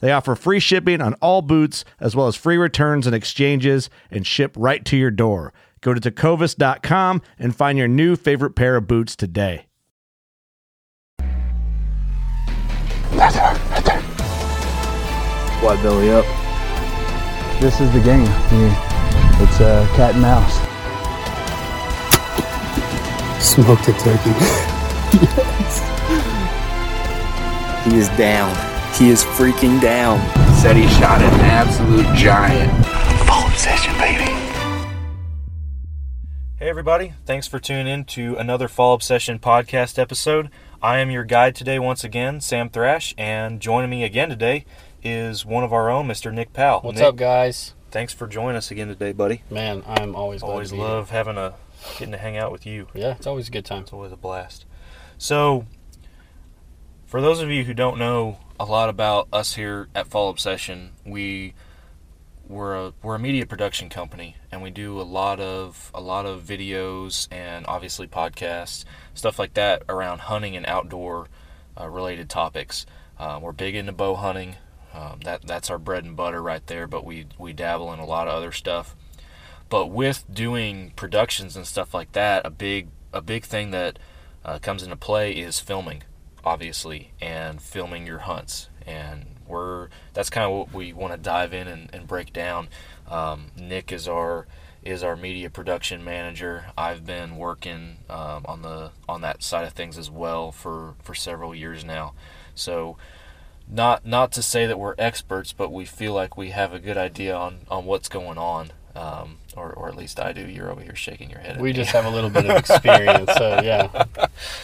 They offer free shipping on all boots, as well as free returns and exchanges, and ship right to your door. Go to tecovas.com and find your new favorite pair of boots today. White belly up. This is the game. You- It's uh, cat and mouse. Smoked a turkey. He is down. He is freaking down. Said he shot an absolute giant. Fall obsession, baby. Hey, everybody. Thanks for tuning in to another Fall Obsession podcast episode. I am your guide today, once again, Sam Thrash, and joining me again today is one of our own, Mr. Nick Powell. What's Nick, up, guys? Thanks for joining us again today, buddy. Man, I'm always glad Always to be love having a getting to hang out with you. Yeah, it's always a good time. It's always a blast. So, for those of you who don't know a lot about us here at Fall Obsession, we we're a we're a media production company, and we do a lot of a lot of videos and obviously podcasts, stuff like that around hunting and outdoor uh, related topics. Uh, we're big into bow hunting. Um, that that's our bread and butter right there. But we we dabble in a lot of other stuff. But with doing productions and stuff like that, a big a big thing that uh, comes into play is filming, obviously, and filming your hunts. And we're that's kind of what we want to dive in and, and break down. Um, Nick is our is our media production manager. I've been working um, on the on that side of things as well for for several years now. So not not to say that we're experts, but we feel like we have a good idea on, on what's going on, um, or or at least I do. You're over here shaking your head. At We me. just have a little bit of experience, so yeah,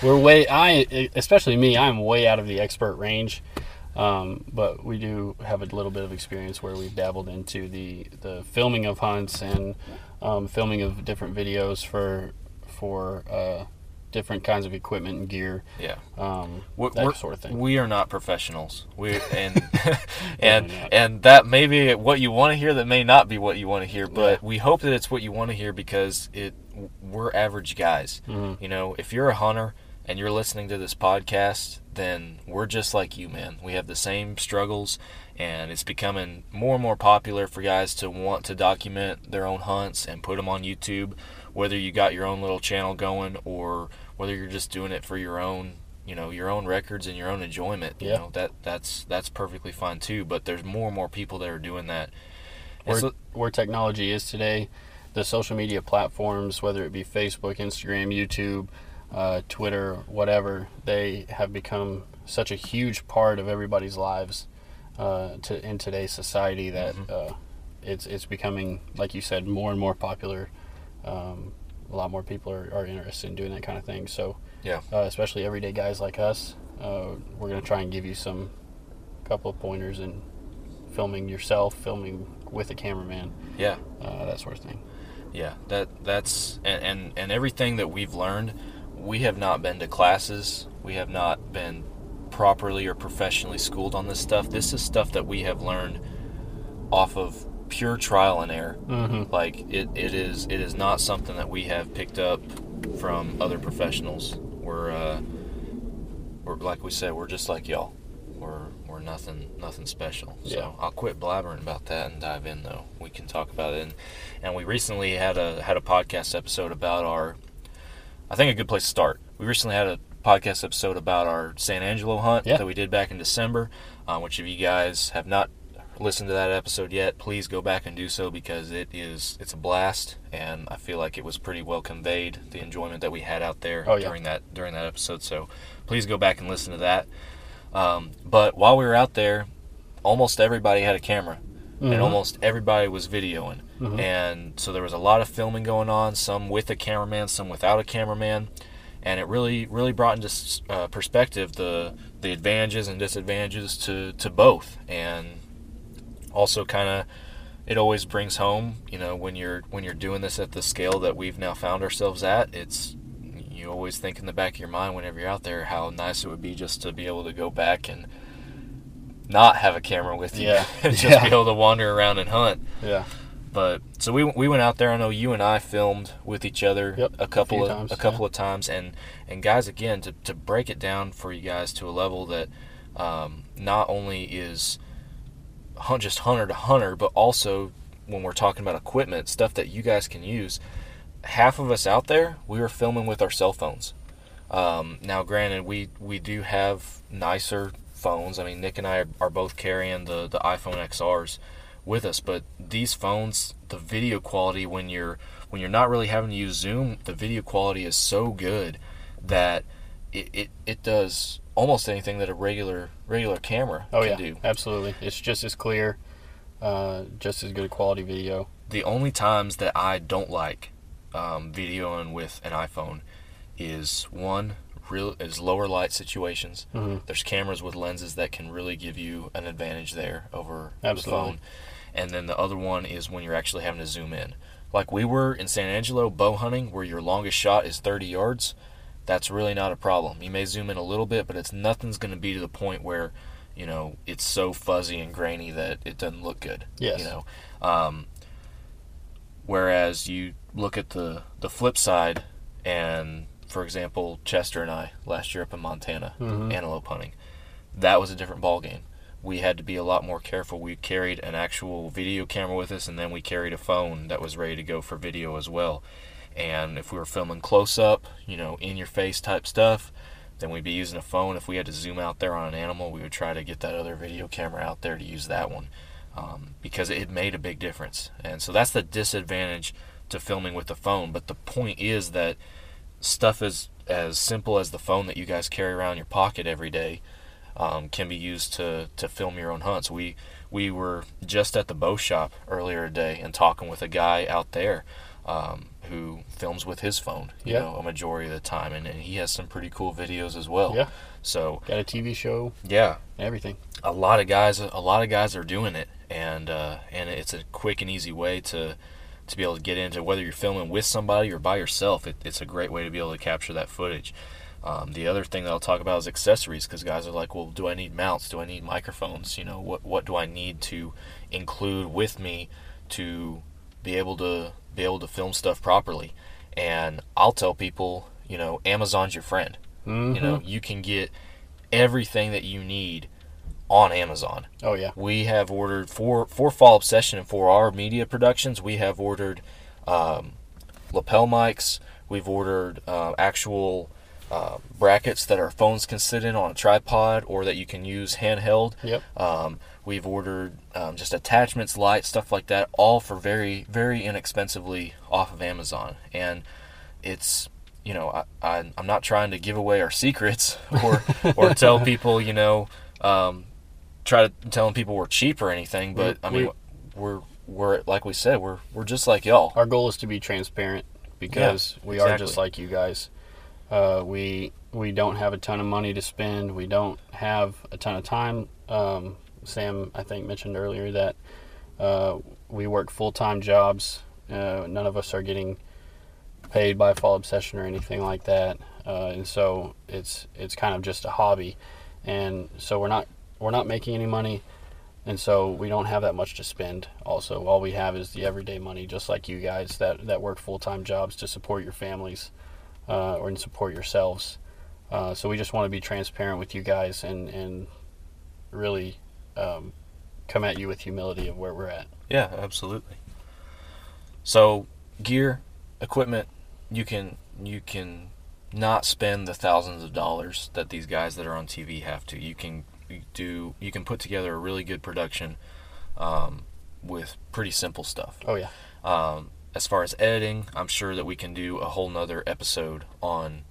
we're way. I, especially me, I'm way out of the expert range, um, but we do have a little bit of experience where we've dabbled into the the filming of hunts and um, filming of different videos for for uh, different kinds of equipment and gear, yeah. um, We're, that sort of thing. We are not professionals. We and and and that may be what you want to hear. That may not be what you want to hear. But Yeah. we hope that it's what you want to hear because it we're average guys. Mm-hmm. You know, if you're a hunter and you're listening to this podcast, then we're just like you, man. We have the same struggles, and it's becoming more and more popular for guys to want to document their own hunts and put them on YouTube. Whether you got your own little channel going or whether you're just doing it for your own you know your own records and your own enjoyment you Yeah. know that that's that's perfectly fine too but there's more and more people that are doing that where, so- where technology is today, the social media platforms, whether it be Facebook, Instagram, YouTube, uh, Twitter, whatever, they have become such a huge part of everybody's lives uh, to, in today's society that uh, it's it's becoming, like you said, more and more popular. Um, a lot more people are, are interested in doing that kind of thing. So, Yeah. uh, especially everyday guys like us, uh, we're going to try and give you some couple of pointers in filming yourself, filming with a cameraman, yeah uh, that sort of thing. yeah that that's and, and and everything that we've learned we have not been to classes we have not been properly or professionally schooled on this stuff this is stuff that we have learned off of pure trial and error. Mm-hmm. Like it, it is it is not something that we have picked up from other professionals. We're uh, we're like we said, we're just like y'all. We're we're nothing nothing special. So Yeah. I'll quit blabbering about that and dive in though. We can talk about it. And, and we recently had a had a podcast episode about our I think a good place to start. We recently had a podcast episode about our San Angelo hunt Yeah. that we did back in December. Uh, which if you guys have not listened to that episode yet, please go back and do so because it is it's a blast and I feel like it was pretty well conveyed the enjoyment that we had out there Oh, yeah. during that during that episode. So please go back and listen to that. Um, but while we were out there, almost everybody had a camera and almost everybody was videoing. And so there was a lot of filming going on, some with a cameraman, some without a cameraman. And it really, really brought into uh, perspective the the advantages and disadvantages to, to both. And also kind of it always brings home you know when you're when you're doing this at the scale that we've now found ourselves at it's you always think in the back of your mind whenever you're out there how nice it would be just to be able to go back and not have a camera with you Yeah. and just Yeah. be able to wander around and hunt Yeah. but so we we went out there. I know you and I filmed with each other Yep, a couple a of times, a couple yeah. of times, and and guys, again to to break it down for you guys to a level that um, not only is just hunter to hunter, but also when we're talking about equipment, stuff that you guys can use. Half of us out there, we were filming with our cell phones. Um, now, granted, we we do have nicer phones. I mean, Nick and I are, are both carrying the the iPhone XRs with us, but these phones, the video quality when you're when you're not really having to use Zoom, the video quality is so good that it, it, it does almost anything that a regular regular camera Oh can yeah. do. Absolutely. It's just as clear, uh, just as good quality video. the only times that I don't like um, videoing with an iPhone is one real is lower light situations. Mhm. There's cameras with lenses that can really give you an advantage there over Absolutely. the phone. And then the other one is when you're actually having to zoom in. Like we were in San Angelo bow hunting where your longest shot is 30 yards. That's really not a problem. You may zoom in a little bit, but it's nothing's going to be to the point where, you know, it's so fuzzy and grainy that it doesn't look good. Yes. You know, um, whereas you look at the the flip side, and for example, Chester and I last year up in Montana, antelope hunting, that was a different ball game. We had to be a lot more careful. We carried an actual video camera with us, and then we carried a phone that was ready to go for video as well. And if we were filming close up, you know, in your face type stuff, then we'd be using a phone. If we had to zoom out there on an animal, we would try to get that other video camera out there to use that one um, because it made a big difference. And so that's the disadvantage to filming with the phone. But the point is that stuff is as simple as the phone that you guys carry around your pocket every day um, can be used to, to film your own hunts. We we were just at the bow shop earlier today and talking with a guy out there um, who films with his phone, you Yeah. know, a majority of the time, and, and he has some pretty cool videos as well. Yeah. So Got a TV show, yeah, everything. a lot of guys a lot of guys are doing it and uh, and it's a quick and easy way to to be able to get into whether you're filming with somebody or by yourself it, it's a great way to be able to capture that footage um, the other thing that I'll talk about is accessories because guys are like well do I need mounts do I need microphones you know what what do I need to include with me to be able to be able to film stuff properly and I'll tell people you know Amazon's your friend you know you can get everything that you need on Amazon. Oh yeah. We have ordered for for Fall Obsession and for our media productions. We have ordered um, lapel mics. We've ordered uh, actual uh, brackets that our phones can sit in on a tripod or that you can use handheld. Yep. Um, we've ordered um, just attachments, lights, stuff like that, all for very very inexpensively off of Amazon. And it's you know I, I I'm not trying to give away our secrets or or tell people you know um, try to telling people we're cheap or anything, but I mean we're we're like we said we're we're just like y'all. Our goal is to be transparent because we are just like you guys. Uh, we we don't have a ton of money to spend. We don't have a ton of time. Um, Sam, I think, mentioned earlier that uh, we work full time jobs. Uh, none of us are getting paid by Fall Obsession or anything like that, uh, and so it's it's kind of just a hobby, and so we're not we're not making any money. and so we don't have that much to spend. Also, all we have is the everyday money, just like you guys that that work full time jobs to support your families uh, or and support yourselves. Uh, so we just want to be transparent with you guys and and really um, come at you with humility of where we're at. Yeah, absolutely. So, gear, equipment, you can you can not spend the thousands of dollars that these guys that are on TV have to. You can do you can put together a really good production um, with pretty simple stuff. Oh yeah. Um, as far as editing, I'm sure that we can do a whole nother episode on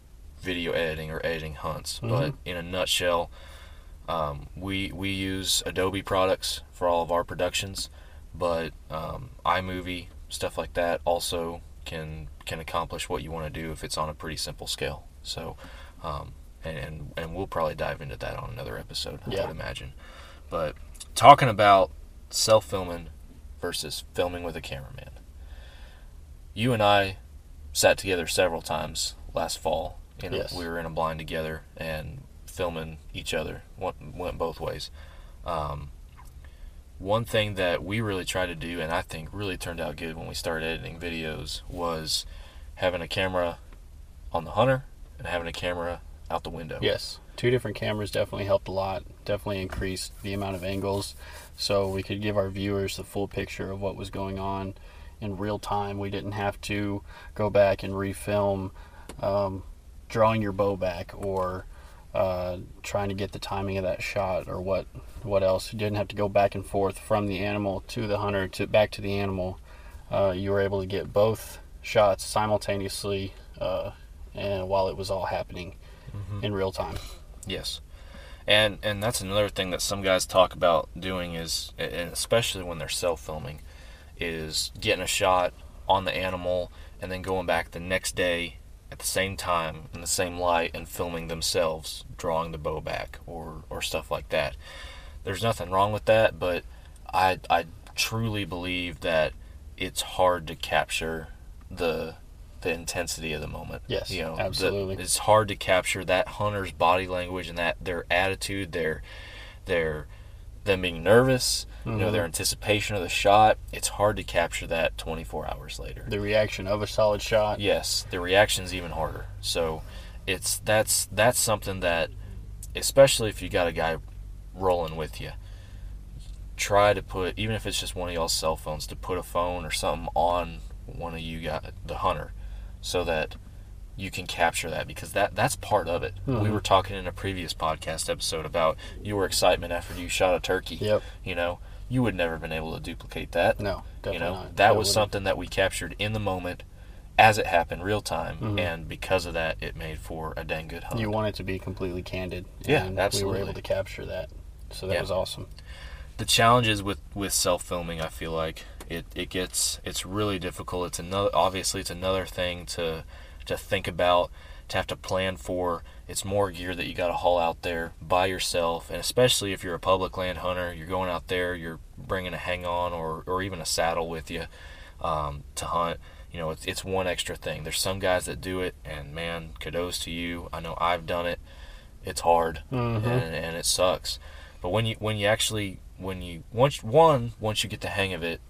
video editing or editing hunts. But in a nutshell, um, we we use Adobe products for all of our productions, but um, iMovie stuff like that also can can accomplish what you want to do if it's on a pretty simple scale. So, um, and, and and we'll probably dive into that on another episode. I Yeah. would imagine. But talking about self filming versus filming with a cameraman, you and I sat together several times last fall. You know, Yes. we were in a blind together and filming each other. Went, went both ways. Um, one thing that we really tried to do, and I think really turned out good when we started editing videos, was having a camera on the hunter and having a camera out the window. Yes, two different cameras definitely helped a lot. Definitely increased the amount of angles, so we could give our viewers the full picture of what was going on in real time. We didn't have to go back and refilm um, drawing your bow back or uh, trying to get the timing of that shot or what what else. You didn't have to go back and forth from the animal to the hunter to back to the animal. Uh, you were able to get both shots simultaneously, uh, and while it was all happening in real time. Yes, and and that's another thing that some guys talk about doing is, and especially when they're self filming, is getting a shot on the animal and then going back the next day at the same time in the same light and filming themselves drawing the bow back or or stuff like that. There's nothing wrong with that, but I I truly believe that it's hard to capture the the intensity of the moment. Yes, you know, the- absolutely. it's hard to capture that hunter's body language and that their attitude, their their them being nervous, you know, Mm-hmm. their anticipation of the shot. It's hard to capture that 24 hours later. The reaction of a solid shot. Yes, the reaction's even harder. So it's that's that's something that especially if you got a guy rolling with you, try to put even if it's just one of y'all's cell phones to put a phone or something on one of you got the hunter so that you can capture that because that that's part of it. We Mm-hmm. were talking in a previous podcast episode about your excitement after you shot a turkey. Yep. You know, you would never have been able to duplicate that No, definitely you know not. that was wouldn't- something that we captured in the moment as it happened real time Mm-hmm. and because of that it made for a dang good hunt you want it to be completely candid. Yeah, and absolutely. We were able to capture that, so that Yeah. was awesome. the challenges with with self filming i feel like it it gets it's really difficult it's another obviously it's another thing to to think about to have to plan for. It's more gear that you got to haul out there by yourself and especially if you're a public land hunter you're going out there you're bringing a hang on or or even a saddle with you um, to hunt you know it's, it's one extra thing. There's some guys that do it and man kudos to you. I know i've done it. It's hard and, and it sucks. But when you when you actually when you once one once you get the hang of it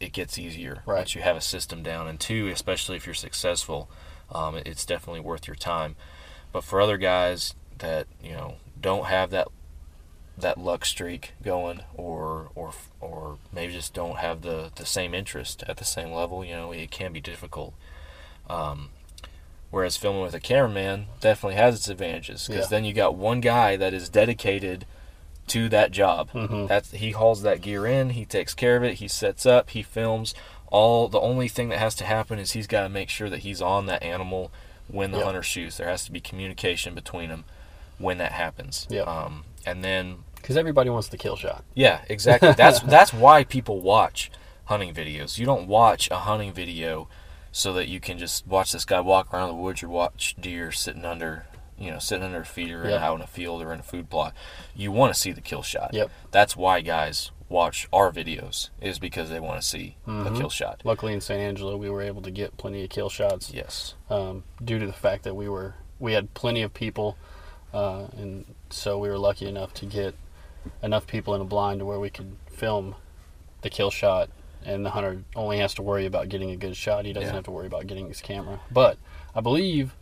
it gets easier Right. once you have a system down and two especially if you're successful um, it's definitely worth your time but for other guys that you know don't have that that luck streak going or or or maybe just don't have the the same interest at the same level you know it can be difficult um, whereas filming with a cameraman definitely has its advantages because Yeah. then you got one guy that is dedicated to that job Mhm. that's he hauls that gear in he takes care of it he sets up he films all the only thing that has to happen is he's got to make sure that he's on that animal when the Yep. hunter shoots there has to be communication between them when that happens Yep. um, and then Because everybody wants the kill shot. yeah, exactly. That's that's why people watch hunting videos. You don't watch a hunting video so that you can just watch this guy walk around the woods or watch deer sitting under, you know, sitting under a feeder and Yeah. out in a field or in a food plot. You want to see the kill shot. Yep. That's why guys watch our videos is because they want to see Mm-hmm. a kill shot. Luckily in San Angelo, we were able to get plenty of kill shots Yes. um, due to the fact that we were we had plenty of people, uh, and so we were lucky enough to get enough people in a blind to where we could film the kill shot, and the hunter only has to worry about getting a good shot. He doesn't Yeah. have to worry about getting his camera. But I believe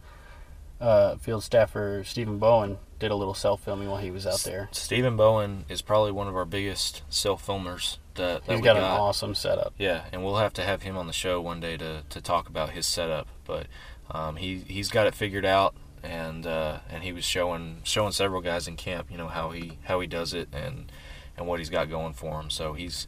uh, field staffer Stephen Bowen did a little self filming while he was out there. Stephen Bowen is probably one of our biggest self filmers that, that He's we got an awesome setup. Yeah, and we'll have to have him on the show one day to, to talk about his setup. But um, he he's got it figured out, and uh, and he was showing showing several guys in camp, you know how he how he does it and and what he's got going for him. So he's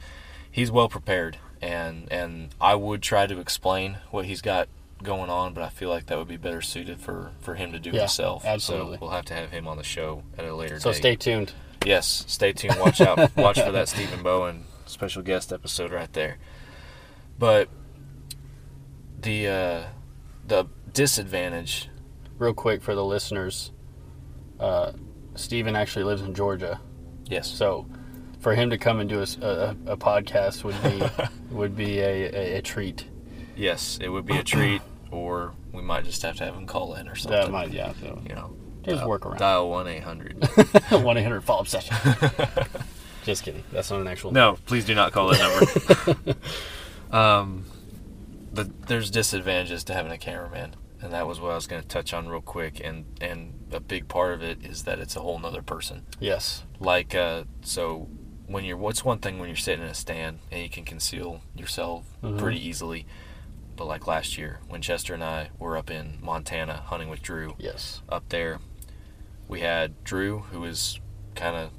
he's well prepared, and and I would try to explain what he's got going on, but I feel like that would be better suited for for him to do Yeah, himself. absolutely. So we'll have to have him on the show at a later So date. stay tuned. Yes, stay tuned. Watch out. Watch for that Stephen Bowen special guest episode right there. But the uh, the disadvantage. Real quick for the listeners, uh, Stephen actually lives in Georgia. Yes. So, for him to come and do a podcast would be would be a, a, a treat. Yes, it would be a treat, or we might just have to have him call in or something. That might yeah. So You know, just dial- work around. Dial one eight hundred. One eight hundred follow up session. Just kidding. That's not an actual. No, please do not call that number. um, the, there's disadvantages to having a cameraman, and that was what I was going to touch on real quick. And and a big part of it is that it's a whole nother person. Yes. Like uh, so, when you're what's one thing when you're sitting in a stand and you can conceal yourself Mhm. pretty easily. But like last year, when Chester and I were up in Montana hunting with Drew, Yes. up there. We had Drew, who was kind of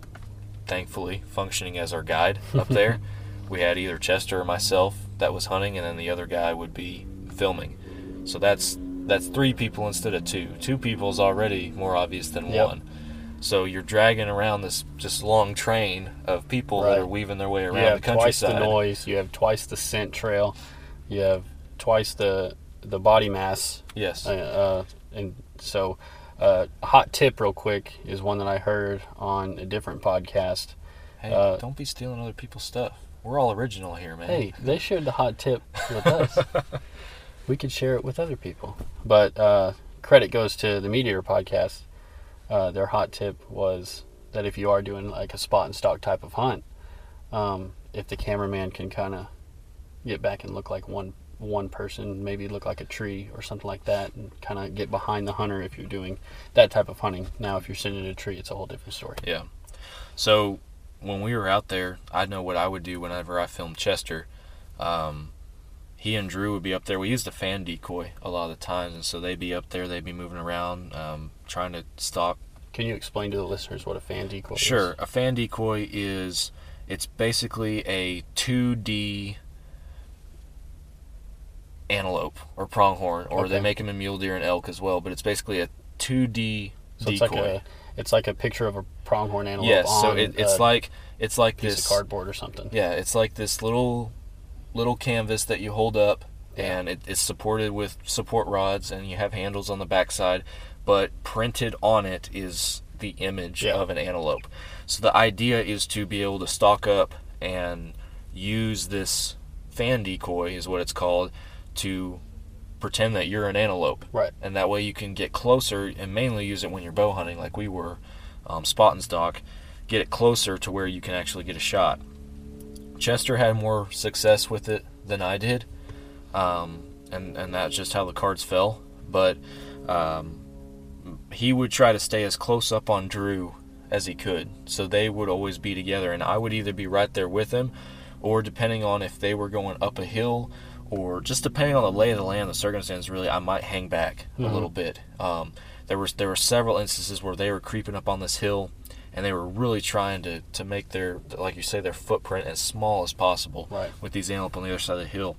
thankfully functioning as our guide up there. we had either Chester or myself that was hunting, and then the other guy would be filming. So that's that's three people instead of two. Two people is already more obvious than Yep. one. So you're dragging around this just long train of people that are weaving their way around the twice the noise. You have twice the scent trail. You have twice the the body mass. Yes. Uh, uh, and so, uh, hot tip, real quick, is one that I heard on a different podcast. Hey, uh, don't be stealing other people's stuff. We're all original here, man. Hey, they shared the hot tip with us. we could share it with other people. But uh, credit goes to the MeatEater podcast. Uh, their hot tip was that if you are doing like a spot and stalk type of hunt, um, if the cameraman can kind of get back and look like one one person, maybe look like a tree or something like that, and kind of get behind the hunter if you're doing that type of hunting. Now, if you're sitting in a tree, it's a whole different story. Yeah. So when we were out there, I know what I would do whenever I filmed Chester. Um, he and Drew would be up there. We used a fan decoy a lot of the times, and so they'd be up there. They'd be moving around, um, trying to stalk. Can you explain to the listeners what a fan decoy is? Sure, a fan decoy is it's basically a 2D antelope or pronghorn, or they make them in mule deer and elk as well. But it's basically a 2D So it's decoy. like a it's like a picture of a pronghorn antelope. yes, so it, it's like it's like piece this of cardboard or something. Yeah, it's like this little little canvas that you hold up, and it, it's supported with support rods, and you have handles on the backside. But printed on it is the image Yeah. of an antelope. So the idea is to be able to stalk up and use this fan decoy, is what it's called, to pretend that you're an antelope. Right. And that way you can get closer and mainly use it when you're bow hunting, like we were, um, spot and stalk. Get it closer to where you can actually get a shot. Chester had more success with it than I did, um, and and that's just how the cards fell. But um, he would try to stay as close up on Drew as he could, so they would always be together, and I would either be right there with him, or depending on if they were going up a hill, or just depending on the lay of the land, the circumstance, really, I might hang back a little bit. Um, there was there were several instances where they were creeping up on this hill and they were really trying to, to make their like you say their footprint as small as possible Right. with these antelope on the other side of the hill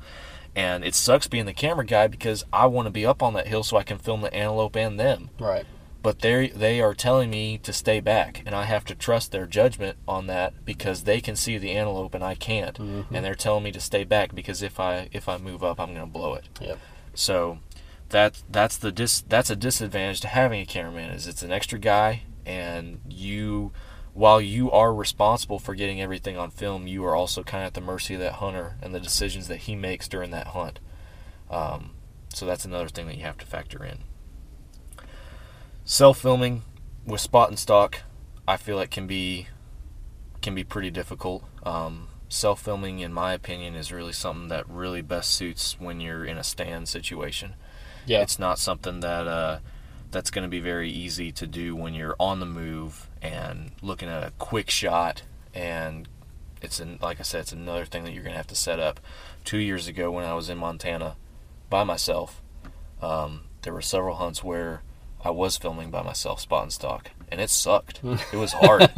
and it sucks being the camera guy because i want to be up on that hill so i can film the antelope and them Right. But they they are telling me to stay back and i have to trust their judgment on that because they can see the antelope and i can't Mm-hmm. and they're telling me to stay back because if i if i move up i'm going to blow it Yep. so that that's the dis that's a disadvantage to having a cameraman is it's an extra guy and you while you are responsible for getting everything on film, you are also kind of at the mercy of that hunter and the decisions that he makes during that hunt. Um, so that's another thing that you have to factor in. Self filming with spot and stalk, I feel like can be can be pretty difficult. Um, Self filming, in my opinion, is really something that really best suits when you're in a stand situation. Yeah. It's not something that uh, that's going to be very easy to do when you're on the move and looking at a quick shot. And it's an, like I said, it's another thing that you're going to have to set up. Two years ago, when I was in Montana by myself, um, there were several hunts where I was filming by myself, spot and stalk, and it sucked. it was hard,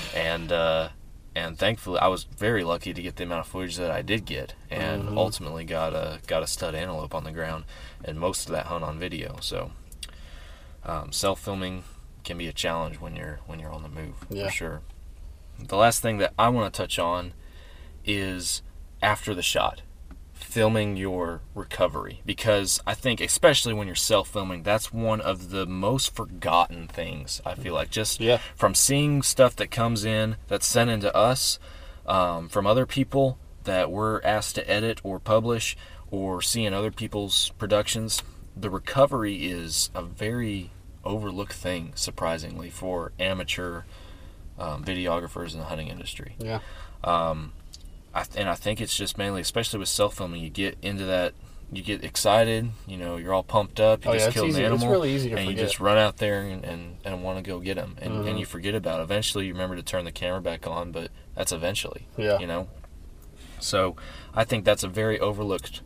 and uh, and thankfully I was very lucky to get the amount of footage that I did get, and Mhm. ultimately got a got a stud antelope on the ground, and most of that hunt on video. So um, self filming can be a challenge when you're when you're on the move Yeah. for sure. The last thing that I want to touch on is after the shot filming your recovery because I think especially when you're self filming that's one of the most forgotten things I feel like just Yeah. from seeing stuff that comes in that's sent into us um, from other people that we're asked to edit or publish or seeing other people's productions the recovery is a very overlooked thing surprisingly for amateur um, videographers in the hunting industry Yeah. um, I, and I think it's just mainly, especially with self filming, you get into that, you get excited, you know, you're all pumped up, you Oh, yeah, just it's killed an animal, really easy to and you just run out there and, and, and want to go get them, and, Mhm. and you forget about it. Eventually, you remember to turn the camera back on, but that's eventually, Yeah. you know. So, I think that's a very overlooked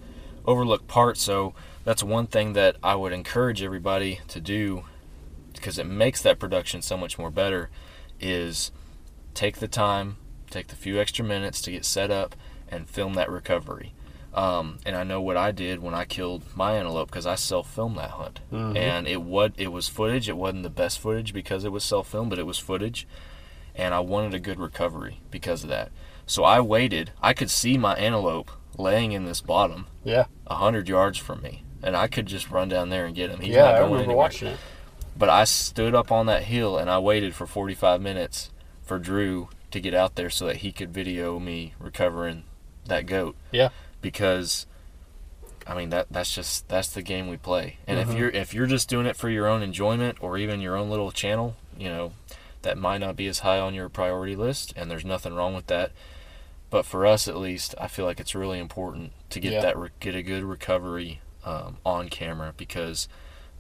overlooked part. So that's one thing that I would encourage everybody to do because it makes that production so much more better. Is take the time, take the few extra minutes to get set up and film that recovery. Um, and I know what I did when I killed my antelope because I self-filmed that hunt, Mhm. and it was it was footage. It wasn't the best footage because it was self-filmed, but it was footage, and I wanted a good recovery because of that. So I waited. I could see my antelope laying in this bottom, Yeah. a hundred yards from me, and I could just run down there and get him. He's yeah, not I remember anywhere. watching it. But I stood up on that hill and I waited for 45 minutes for Drew to get out there so that he could video me recovering that goat. Yeah. Because I mean that that's just that's the game we play. And Mhm. if you're if you're just doing it for your own enjoyment or even your own little channel, you know, that might not be as high on your priority list and there's nothing wrong with that. But for us at least, I feel like it's really important to get Yeah. that re- get a good recovery um, on camera because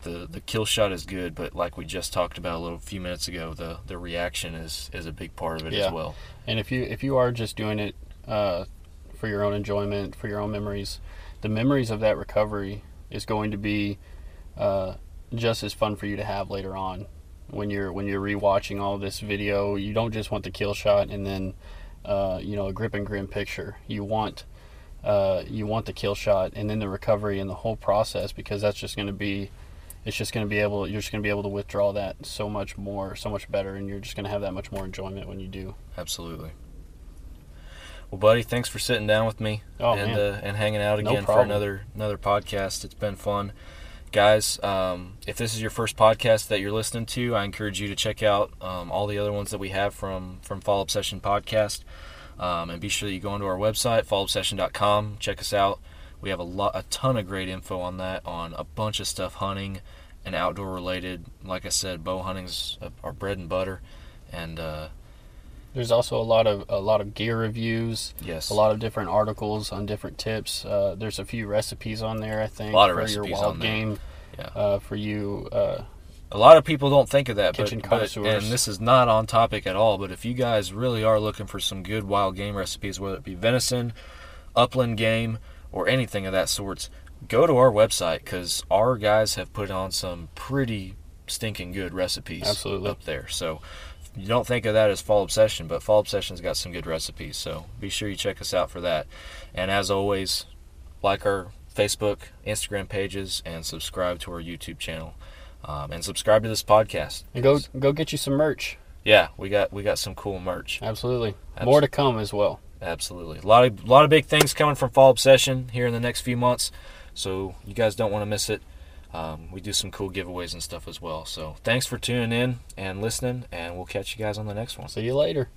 the the kill shot is good, but like we just talked about a little few minutes ago, the the reaction is is a big part of it Yeah. as well. And if you if you are just doing it uh, for your own enjoyment, for your own memories, the memories of that recovery is going to be uh, just as fun for you to have later on when you're when you're rewatching all this video. You don't just want the kill shot and then uh, you know a grip and grin picture. You want uh, you want the kill shot and then the recovery and the whole process because that's just going to be it's just going to be able you're just going to be able to withdraw that so much more so much better and you're just going to have that much more enjoyment when you do Absolutely. Well, buddy, thanks for sitting down with me Oh, and uh, and hanging out No again for another another podcast. It's been fun, guys. Um, if this is your first podcast that you're listening to, I encourage you to check out um, all the other ones that we have from from Fall Obsession Podcast, um, and be sure that you go onto our website fallobsession.com. Check us out. We have a lot, a ton of great info on that, on a bunch of stuff hunting and outdoor related. Like I said, bow hunting's our bread and butter, and uh, There's also a lot of a lot of gear reviews, yes, a lot of different articles on different tips. Uh, there's a few recipes on there, I think, A lot of for recipes your wild game. Yeah. Uh, for you, uh, a lot of people don't think of that, but, Kitchen but connoisseurs. and this is not on topic at all. But if you guys really are looking for some good wild game recipes, whether it be venison, upland game, or anything of that sorts, go to our website because our guys have put on some pretty stinking good recipes Absolutely. up there. So you don't think of that as Fall Obsession, but Fall Obsession's got some good recipes. So be sure you check us out for that. And as always, like our Facebook, Instagram pages, and subscribe to our YouTube channel. Um, and subscribe to this podcast. and go go get you some merch. Yeah, we got we got some cool merch. Absolutely, Abs- more to come as well. Absolutely, a lot of a lot of big things coming from Fall Obsession here in the next few months. So you guys don't want to miss it. Um, we do some cool giveaways and stuff as well. So thanks for tuning in and listening, and we'll catch you guys on the next one. See you later.